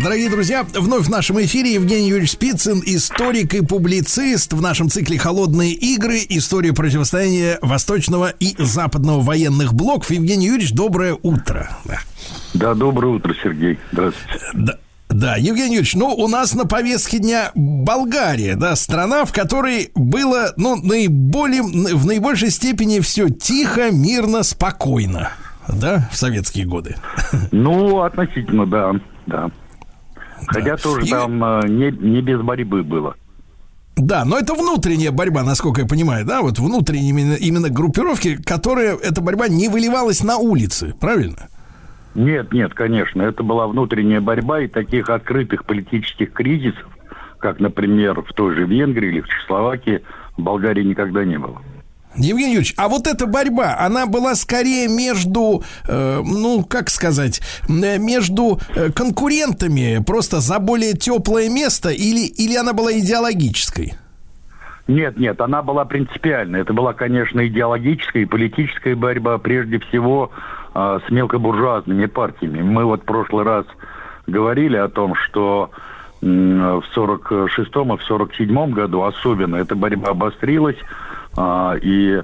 Дорогие друзья, вновь в нашем эфире Евгений Юрьевич Спицын, историк и публицист в нашем цикле «Холодные игры. История противостояния восточного и западного военных блоков». Евгений Юрьевич, доброе утро. Да, да доброе утро, Сергей. Здравствуйте. Да. Да, Евгений Юрьевич, ну, у нас на повестке дня Болгария, да, страна, в которой было, ну, наиболее, в наибольшей степени все тихо, мирно, спокойно, да, в советские годы. Ну, относительно, да, да. Хотя да. тоже И... там э, не, не без борьбы было. Да, но это внутренняя борьба, насколько я понимаю, да, вот внутренние именно, именно группировки, которые эта борьба не выливалась на улицы, правильно? Нет, нет, конечно, это была внутренняя борьба и таких открытых политических кризисов, как, например, в той же Венгрии или в Чехословакии, в Болгарии никогда не было. Евгений Юрьевич, а вот эта борьба, она была скорее между, э, ну, как сказать, э, между э, конкурентами просто за более теплое место или, или она была идеологической? Нет, нет, она была принципиальной. Это была, конечно, идеологическая и политическая борьба, прежде всего, э, с мелкобуржуазными партиями. Мы вот в прошлый раз говорили о том, что в 46-м и в 47-м году особенно эта борьба обострилась, и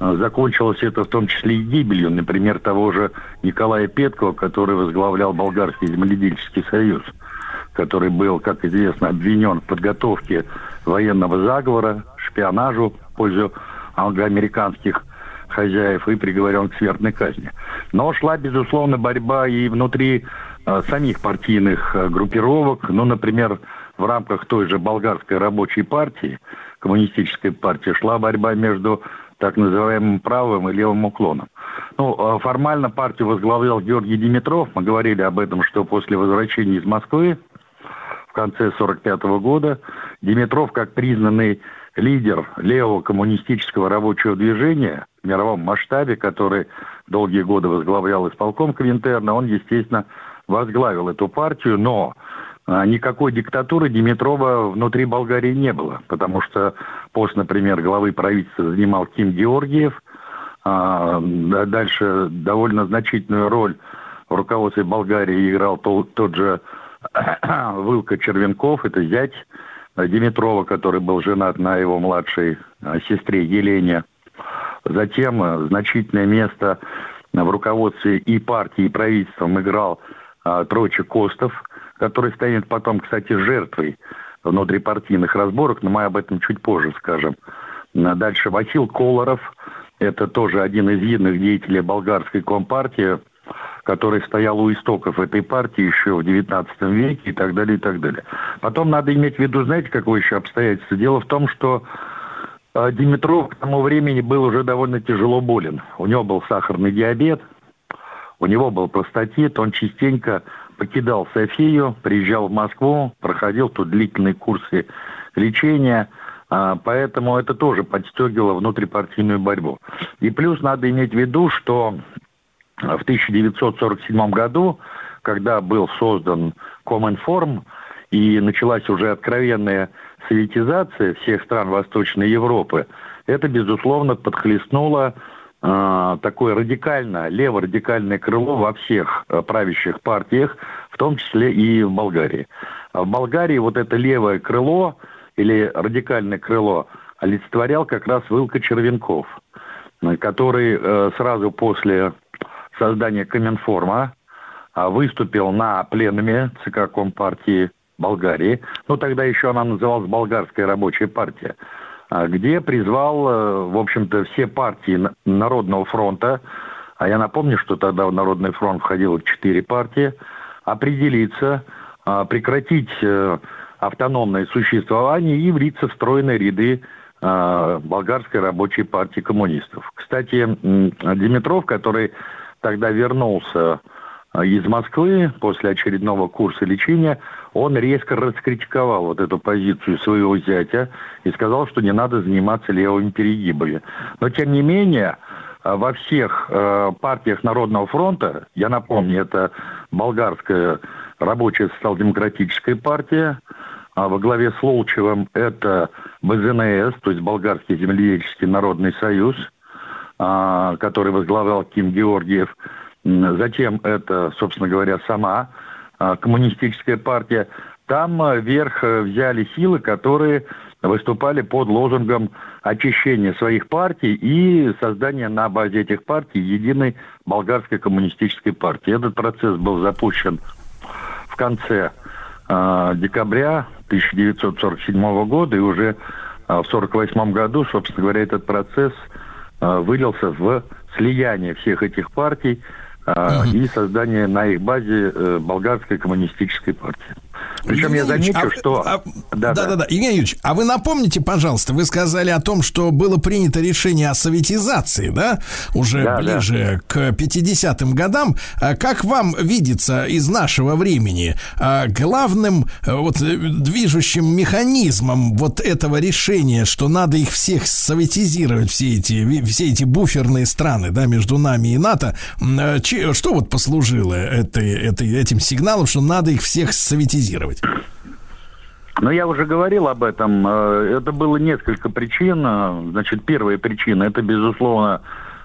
а, закончилось это в том числе и гибелью, например, того же Николая Петкова, который возглавлял Болгарский земледельческий союз, который был, как известно, обвинен в подготовке военного заговора, шпионажу в пользу англоамериканских хозяев и приговорен к смертной казни. Но шла, безусловно, борьба и внутри э, самих партийных группировок. Ну, например, в рамках той же болгарской рабочей партии – коммунистической партии шла борьба между так называемым правым и левым уклоном. Ну, а формально партию возглавлял Георгий Димитров. Мы говорили об этом, что после возвращения из Москвы в конце 1945 года Димитров, как признанный лидер левого коммунистического рабочего движения в мировом масштабе, который долгие годы возглавлял исполком Коминтерна, он, естественно, возглавил эту партию, но никакой диктатуры Димитрова внутри Болгарии не было, потому что пост, например, главы правительства занимал Ким Георгиев, а дальше довольно значительную роль в руководстве Болгарии играл тот, же Вылка Червенков, это зять Димитрова, который был женат на его младшей а, сестре Елене. Затем значительное место в руководстве и партии, и правительством играл Тройче Костов – который станет потом, кстати, жертвой внутрипартийных разборок, но мы об этом чуть позже скажем. Дальше Васил Колоров, это тоже один из видных деятелей болгарской компартии, который стоял у истоков этой партии еще в XIX веке и так далее, и так далее. Потом надо иметь в виду, знаете, какое еще обстоятельство? Дело в том, что э, Димитров к тому времени был уже довольно тяжело болен. У него был сахарный диабет, у него был простатит, он частенько покидал Софию, приезжал в Москву, проходил тут длительные курсы лечения, а, поэтому это тоже подстегивало внутрипартийную борьбу. И плюс надо иметь в виду, что в 1947 году, когда был создан Коминформ, и началась уже откровенная советизация всех стран Восточной Европы, это, безусловно, подхлестнуло такое радикальное, лево-радикальное крыло во всех э, правящих партиях, в том числе и в Болгарии. А в Болгарии вот это левое крыло или радикальное крыло олицетворял как раз Вылка Червенков, который э, сразу после создания Коминформа э, выступил на пленуме ЦК Компартии Болгарии, ну тогда еще она называлась Болгарская рабочая партия, а, где призвал, э, в общем-то, все партии Народного фронта, а я напомню, что тогда в Народный фронт входило четыре партии, определиться, а, прекратить э, автономное существование и влиться в стройные ряды а, болгарской рабочей партии коммунистов. Кстати, Димитров, который тогда вернулся а, из Москвы после очередного курса лечения, он резко раскритиковал вот эту позицию своего зятя и сказал, что не надо заниматься левыми перегибами. Но, тем не менее, во всех э, партиях Народного фронта, я напомню, это болгарская рабочая социал-демократическая партия, а во главе с Лолчевым это БЗНС, то есть Болгарский земледельческий народный союз, а, который возглавлял Ким Георгиев. Затем это, собственно говоря, сама коммунистическая партия. Там вверх э, взяли силы, которые выступали под лозунгом очищения своих партий и создания на базе этих партий единой болгарской коммунистической партии. Этот процесс был запущен в конце э, декабря 1947 года, и уже э, в 1948 году, собственно говоря, этот процесс э, вылился в слияние всех этих партий и создание на их базе э, болгарской коммунистической партии. Причем я замечу, а, что... А, да, да, да, да. Евгений Юрьевич, а вы напомните, пожалуйста, вы сказали о том, что было принято решение о советизации, да, уже да, ближе да. к 50-м годам. А как вам видится из нашего времени а, главным э, вот э, движущим механизмом вот этого решения, что надо их всех советизировать, все эти, все эти буферные страны, да, между нами и НАТО, э, что вот послужило этой, этой, этим сигналом, что надо их всех советизировать? Реагировать? Ну, я уже говорил об этом. Э, это было несколько причин. Э, значит, первая причина – это, безусловно,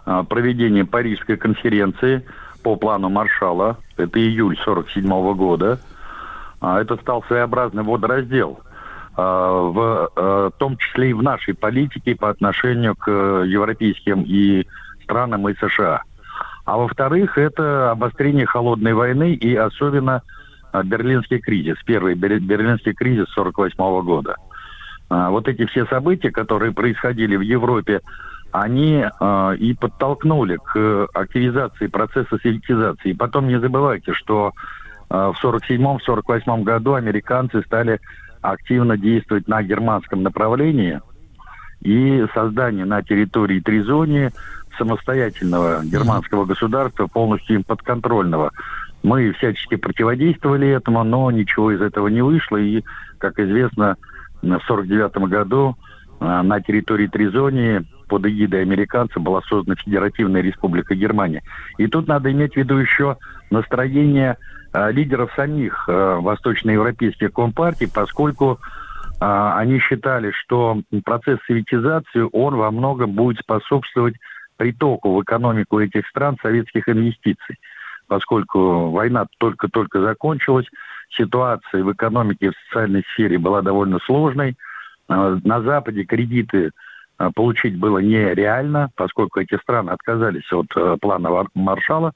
э, проведение Парижской конференции по плану Маршала. Это июль 1947 года. А, это стал своеобразный водораздел в том числе и в нашей политике по отношению к европейским и странам и США. А во-вторых, это обострение холодной войны и особенно берлинский кризис, первый берлинский кризис 1948 года. А, вот эти все события, которые происходили в Европе, они э, и подтолкнули к активизации процесса советизации. И потом не забывайте, что э, в 1947-1948 году американцы стали активно действовать на германском направлении и создание на территории Тризонии самостоятельного германского государства, полностью им подконтрольного. Мы всячески противодействовали этому, но ничего из этого не вышло. И, как известно, в 1949 году а, на территории Тризонии под эгидой американцев была создана Федеративная Республика Германия. И тут надо иметь в виду еще настроение э, лидеров самих э, восточноевропейских компартий, поскольку они считали, что процесс советизации, он во многом будет способствовать притоку в экономику этих стран советских инвестиций поскольку война только-только закончилась, ситуация в экономике в социальной сфере была довольно сложной. А, на Западе кредиты а, получить было нереально, поскольку эти страны отказались от а, плана Маршала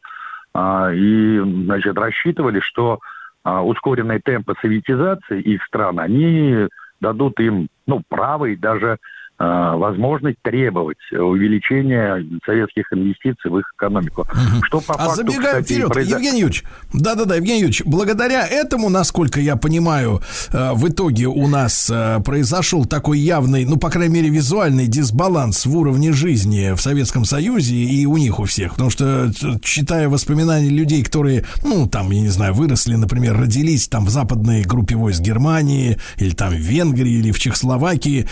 и, значит, рассчитывали, что ускоренные темпы советизации их стран, они дадут им, ну, право и даже Э, возможность требовать увеличения советских инвестиций в их экономику. Угу. Что по а факту, забегаем кстати, вперед, произош... Евгений Юрьевич, да-да-да, Евгений Юрьевич, благодаря этому, насколько я понимаю, э, в итоге у нас э, произошел такой явный, ну, по крайней мере, визуальный дисбаланс в уровне жизни в Советском Союзе и у них у всех, потому что, читая воспоминания людей, которые, ну, там, я не знаю, выросли, например, родились там в западной группе войск Германии или там в Венгрии или в Чехословакии,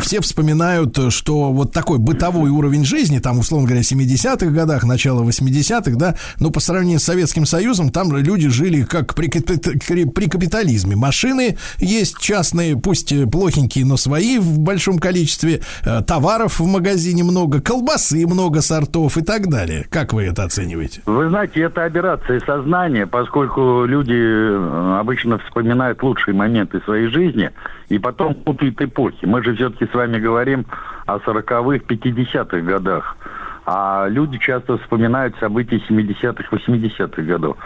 все в вспоминают, что вот такой бытовой уровень жизни, там, условно говоря, 70-х годах, начало 80-х, да, но по сравнению с Советским Союзом, там люди жили как при, при капитализме. Машины есть частные, пусть плохенькие, но свои в большом количестве, э, товаров в магазине много, колбасы много сортов и так далее. Как вы это оцениваете? Вы знаете, это операция сознания, поскольку люди э, обычно вспоминают лучшие моменты своей жизни и потом путают эпохи. Мы же все-таки с вами говорим о 40-х, 50-х годах. А люди часто вспоминают события 70-х, 80-х годов.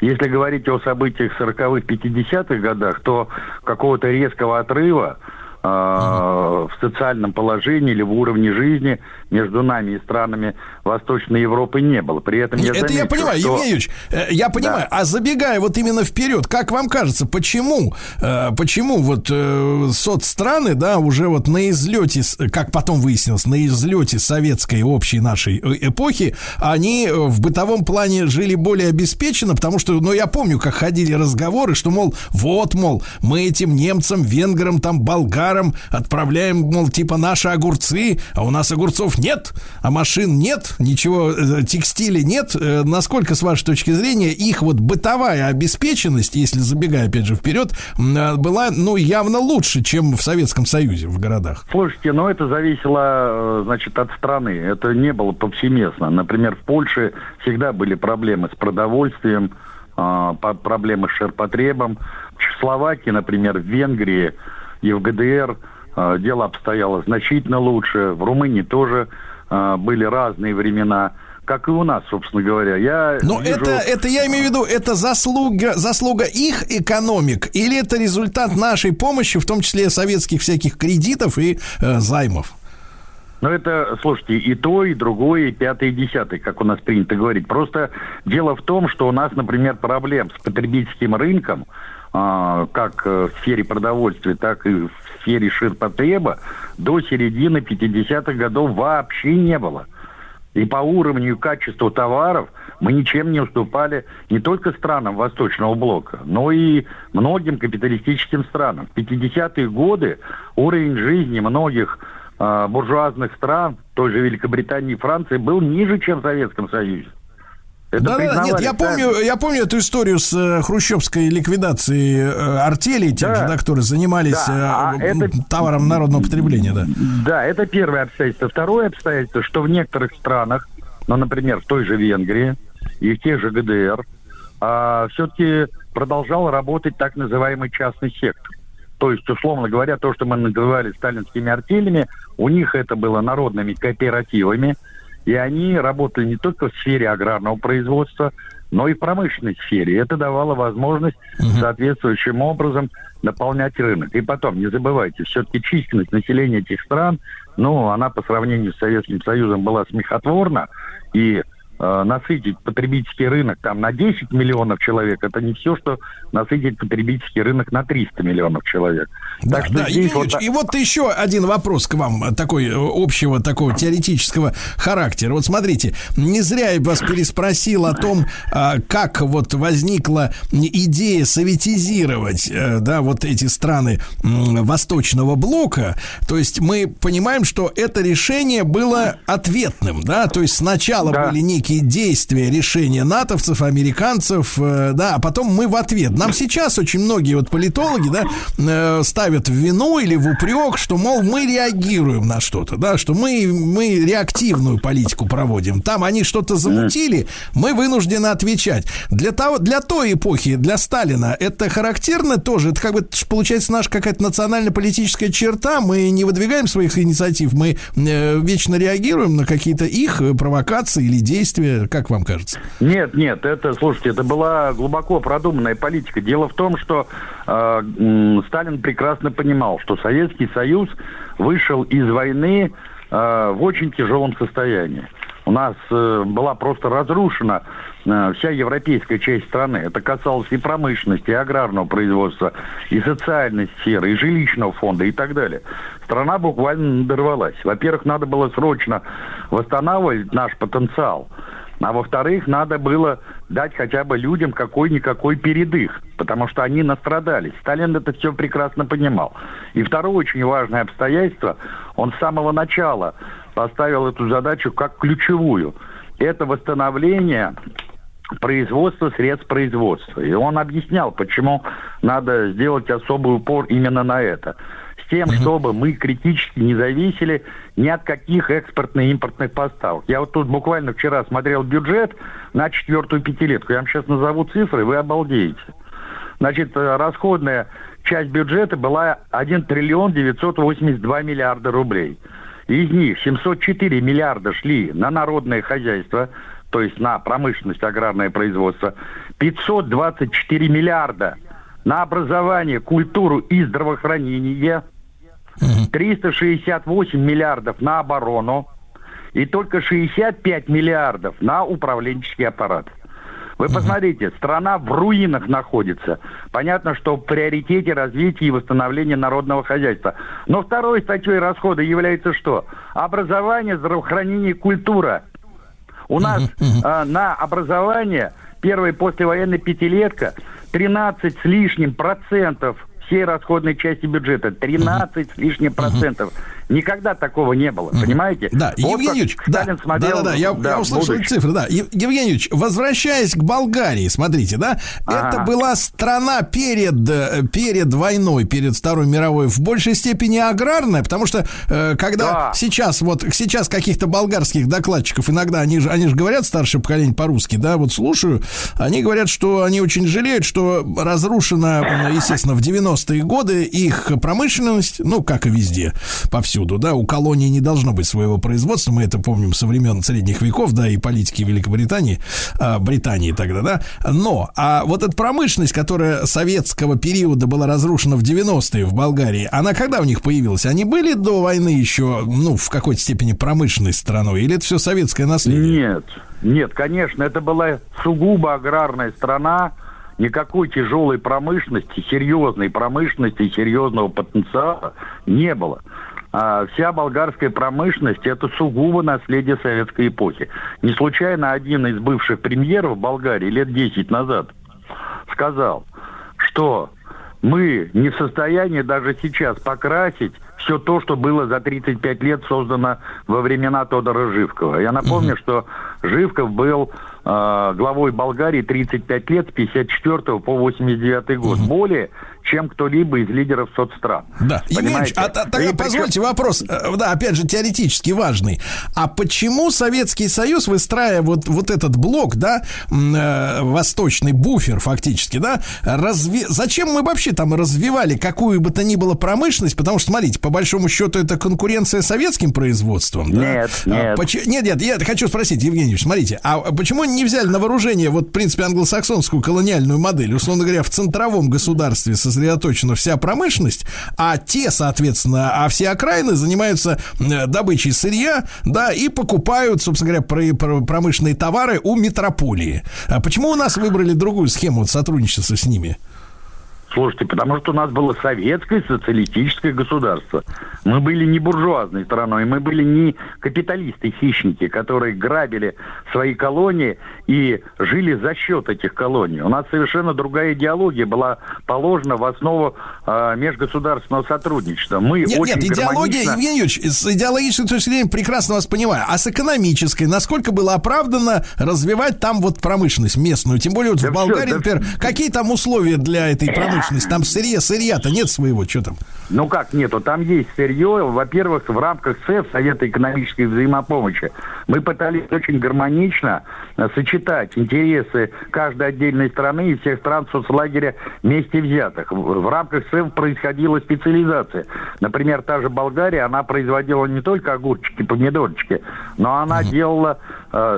Если говорить о событиях 40-х, 50-х годах, то какого-то резкого отрыва э, в социальном положении или в уровне жизни между нами и странами Восточной Европы не было. При этом я Это заметил, я понимаю, что... Евгений Юрьевич, э, я понимаю. Да. А забегая вот именно вперед, как вам кажется, почему, э, почему вот э, соцстраны, да, уже вот на излете, как потом выяснилось, на излете советской общей нашей эпохи, они в бытовом плане жили более обеспеченно, потому что, ну, я помню, как ходили разговоры, что, мол, вот, мол, мы этим немцам, венграм, там, болгарам отправляем, мол, типа наши огурцы, а у нас огурцов нет, а машин нет, ничего, э, текстиля нет. Э, насколько, с вашей точки зрения, их вот бытовая обеспеченность, если забегая опять же вперед, э, была, ну, явно лучше, чем в Советском Союзе в городах? Слушайте, ну, это зависело, значит, от страны. Это не было повсеместно. Например, в Польше всегда были проблемы с продовольствием, проблемы с ширпотребом. В Словакии, например, в Венгрии и в ГДР дело обстояло значительно лучше. В Румынии тоже а, были разные времена как и у нас, собственно говоря. Я Но вижу... это, это я имею в виду, это заслуга, заслуга их экономик или это результат нашей помощи, в том числе советских всяких кредитов и э, займов? Ну, это, слушайте, и то, и другое, и пятое, и десятое, как у нас принято говорить. Просто дело в том, что у нас, например, проблем с потребительским рынком, а, как в сфере продовольствия, так и в сфере ширпотреба, до середины 50-х годов вообще не было. И по уровню и качеству товаров мы ничем не уступали не только странам Восточного блока, но и многим капиталистическим странам. В 50-е годы уровень жизни многих э, буржуазных стран, той же Великобритании и Франции, был ниже, чем в Советском Союзе. Это да, да, нет, я помню, я помню эту историю с э, хрущевской ликвидацией э, артелей, тех да. же, да, которые занимались да, э, а это... товаром народного потребления, да. Да, это первое обстоятельство. Второе обстоятельство, что в некоторых странах, ну, например, в той же Венгрии и в тех же ГДР, а, все-таки продолжал работать так называемый частный сектор. То есть, условно говоря, то, что мы называли сталинскими артелями, у них это было народными кооперативами, и они работали не только в сфере аграрного производства, но и в промышленной сфере. Это давало возможность угу. соответствующим образом наполнять рынок. И потом, не забывайте, все-таки численность населения этих стран, ну, она по сравнению с Советским Союзом была смехотворна, и насытить потребительский рынок там на 10 миллионов человек, это не все, что насытить потребительский рынок на 300 миллионов человек. Да, так что да, здесь вот... И вот еще один вопрос к вам, такой э, общего, такого теоретического характера. Вот смотрите, не зря я вас переспросил о том, а, как вот возникла идея советизировать, э, да, вот эти страны Восточного блока. То есть мы понимаем, что это решение было ответным, да, то есть сначала да. были некие некие действия, решения натовцев, американцев, э, да, а потом мы в ответ. Нам сейчас очень многие вот политологи, да, э, ставят в вину или в упрек, что, мол, мы реагируем на что-то, да, что мы, мы реактивную политику проводим. Там они что-то замутили, мы вынуждены отвечать. Для, того, для той эпохи, для Сталина, это характерно тоже, это как бы получается наша какая-то национально-политическая черта, мы не выдвигаем своих инициатив, мы э, вечно реагируем на какие-то их провокации или действия, действия, как вам кажется? Нет, нет, это, слушайте, это была глубоко продуманная политика. Дело в том, что э, Сталин прекрасно понимал, что Советский Союз вышел из войны э, в очень тяжелом состоянии. У нас э, была просто разрушена э, вся европейская часть страны. Это касалось и промышленности, и аграрного производства, и социальной сферы, и жилищного фонда, и так далее. Страна буквально надорвалась. Во-первых, надо было срочно восстанавливать наш потенциал. А во-вторых, надо было дать хотя бы людям какой-никакой передых, потому что они настрадались. Сталин это все прекрасно понимал. И второе очень важное обстоятельство, он с самого начала поставил эту задачу как ключевую. Это восстановление производства средств производства. И он объяснял, почему надо сделать особый упор именно на это. Тем, чтобы мы критически не зависели ни от каких экспортных и импортных поставок. Я вот тут буквально вчера смотрел бюджет на четвертую пятилетку. Я вам сейчас назову цифры, вы обалдеете. Значит, э, расходная часть бюджета была 1 триллион 982 миллиарда рублей. Из них 704 миллиарда шли на народное хозяйство, то есть на промышленность, аграрное производство, 524 миллиарда на образование, культуру и здравоохранение, 368 миллиардов на оборону и только 65 миллиардов на управленческий аппарат. Вы посмотрите, страна в руинах находится. Понятно, что в приоритете развития и восстановления народного хозяйства. Но второй статьей расхода является что? Образование, здравоохранение, культура. У нас э, на образование первая послевоенная пятилетка 13 с лишним процентов всей расходной части бюджета. 13 с лишним процентов. Никогда такого не было, понимаете? Да, вот Евгений Юрьевич, да, смотрел, да, да, да, я, да, я услышал эти цифры, да. Евгений Юрьевич, возвращаясь к Болгарии, смотрите, да, ага. это была страна перед, э, перед войной, перед Второй мировой, в большей степени аграрная, потому что э, когда да. сейчас вот, сейчас каких-то болгарских докладчиков иногда, они же, они же говорят, старшее поколение по-русски, да, вот слушаю, они говорят, что они очень жалеют, что разрушена, естественно, в 90-е годы их промышленность, ну, как и везде, повсюду, да, у колонии не должно быть своего производства, мы это помним со времен средних веков, да, и политики Великобритании, а, Британии тогда, да, но, а вот эта промышленность, которая советского периода была разрушена в 90-е в Болгарии, она когда у них появилась? Они были до войны еще, ну, в какой-то степени промышленной страной, или это все советское наследие? Нет, нет, конечно, это была сугубо аграрная страна, никакой тяжелой промышленности, серьезной промышленности серьезного потенциала не было. А вся болгарская промышленность – это сугубо наследие советской эпохи. Не случайно один из бывших премьеров Болгарии лет 10 назад сказал, что мы не в состоянии даже сейчас покрасить все то, что было за 35 лет создано во времена Тодора Живкова. Я напомню, угу. что Живков был э, главой Болгарии 35 лет с 54 по 89 год. Угу. Более чем кто-либо из лидеров соцстран. Да, Евгеньевич, а, а тогда позвольте причем... вопрос, э, да, опять же, теоретически важный. А почему Советский Союз, выстраивая вот, вот этот блок, да, э, восточный буфер фактически, да, разве... зачем мы вообще там развивали какую бы то ни было промышленность? Потому что, смотрите, по большому счету это конкуренция с советским производством. Нет, да? нет. А, поч... Нет, нет, я хочу спросить, Евгеньевич, смотрите, а почему не взяли на вооружение вот, в принципе, англосаксонскую колониальную модель, условно говоря, в центровом государстве со сосредоточена вся промышленность, а те, соответственно, а все окраины занимаются добычей сырья, да, и покупают, собственно говоря, промышленные товары у метрополии. А почему у нас выбрали другую схему сотрудничества с ними? Слушайте, потому что у нас было советское социалистическое государство. Мы были не буржуазной страной, мы были не капиталисты-хищники, которые грабили свои колонии и жили за счет этих колоний. У нас совершенно другая идеология была положена в основу э, межгосударственного сотрудничества. Мы нет, очень нет, идеология, гармонично... Евгений Юрьевич, с идеологической точки зрения прекрасно вас понимаю. А с экономической, насколько было оправдано развивать там вот промышленность местную? Тем более вот да в Болгарии, все, да например, какие там условия для этой промышленности? Промышленность? Там сырье, сырья-то нет своего, что там? Ну как нету? Там есть сырье. Во-первых, в рамках СЭФ, Совета экономической взаимопомощи, мы пытались очень гармонично э, сочетать интересы каждой отдельной страны и всех стран соцлагеря вместе взятых. В рамках СЭФ происходила специализация. Например, та же Болгария, она производила не только огурчики, помидорчики, но она mm-hmm. делала,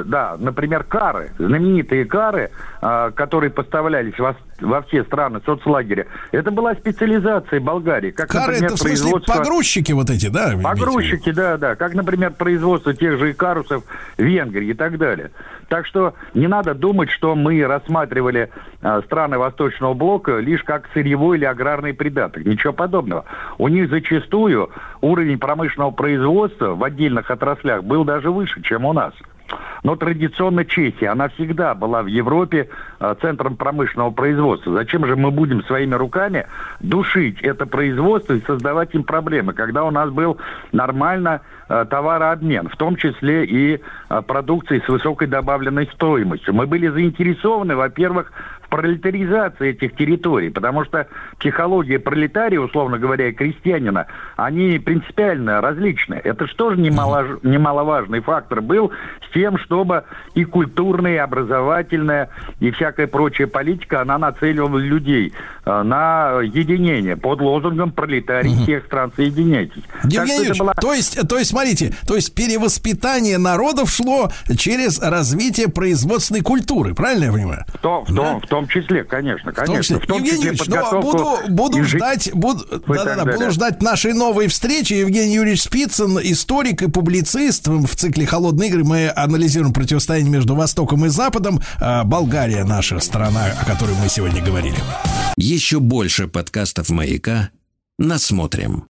да, например, кары, знаменитые кары, э, которые поставлялись во, во все страны соцлагеря. Это была специализация Болгарии. Как, Кары например, это в смысле производство... погрузчики вот эти, да? Погрузчики, да, да. Как, например, производство тех же икарусов в Венгрии и так далее. Так что не надо думать, что мы рассматривали э, страны Восточного блока лишь как сырьевой или аграрный придаток. Ничего подобного. У них зачастую уровень промышленного производства в отдельных отраслях был даже выше, чем у нас. Но традиционно Чехия, она всегда была в Европе э, центром промышленного производства. Зачем же мы будем своими руками душить это производство и создавать им проблемы, когда у нас был нормально э, товарообмен, в том числе и э, продукции с высокой добавленной стоимостью. Мы были заинтересованы, во-первых, пролетаризации этих территорий, потому что психология пролетария, условно говоря, и крестьянина, они принципиально различны. Это же немало, немаловажный фактор был с тем, чтобы и культурная, и образовательная, и всякая прочая политика, она нацеливала людей э, на единение под лозунгом пролетарий всех стран соединяйтесь. Евгений была... то есть, то есть, смотрите, то есть перевоспитание народов шло через развитие производственной культуры, правильно я понимаю? В том, в том, в том том числе, конечно, конечно. В том числе, Евгений Юрьевич, ну, буду, буду ждать, буду, да, да, да, буду ждать нашей новой встречи. Евгений Юрьевич Спицын, историк и публицист. В цикле «Холодные игры» мы анализируем противостояние между Востоком и Западом. А, Болгария наша страна, о которой мы сегодня говорили. Еще больше подкастов «Маяка» насмотрим.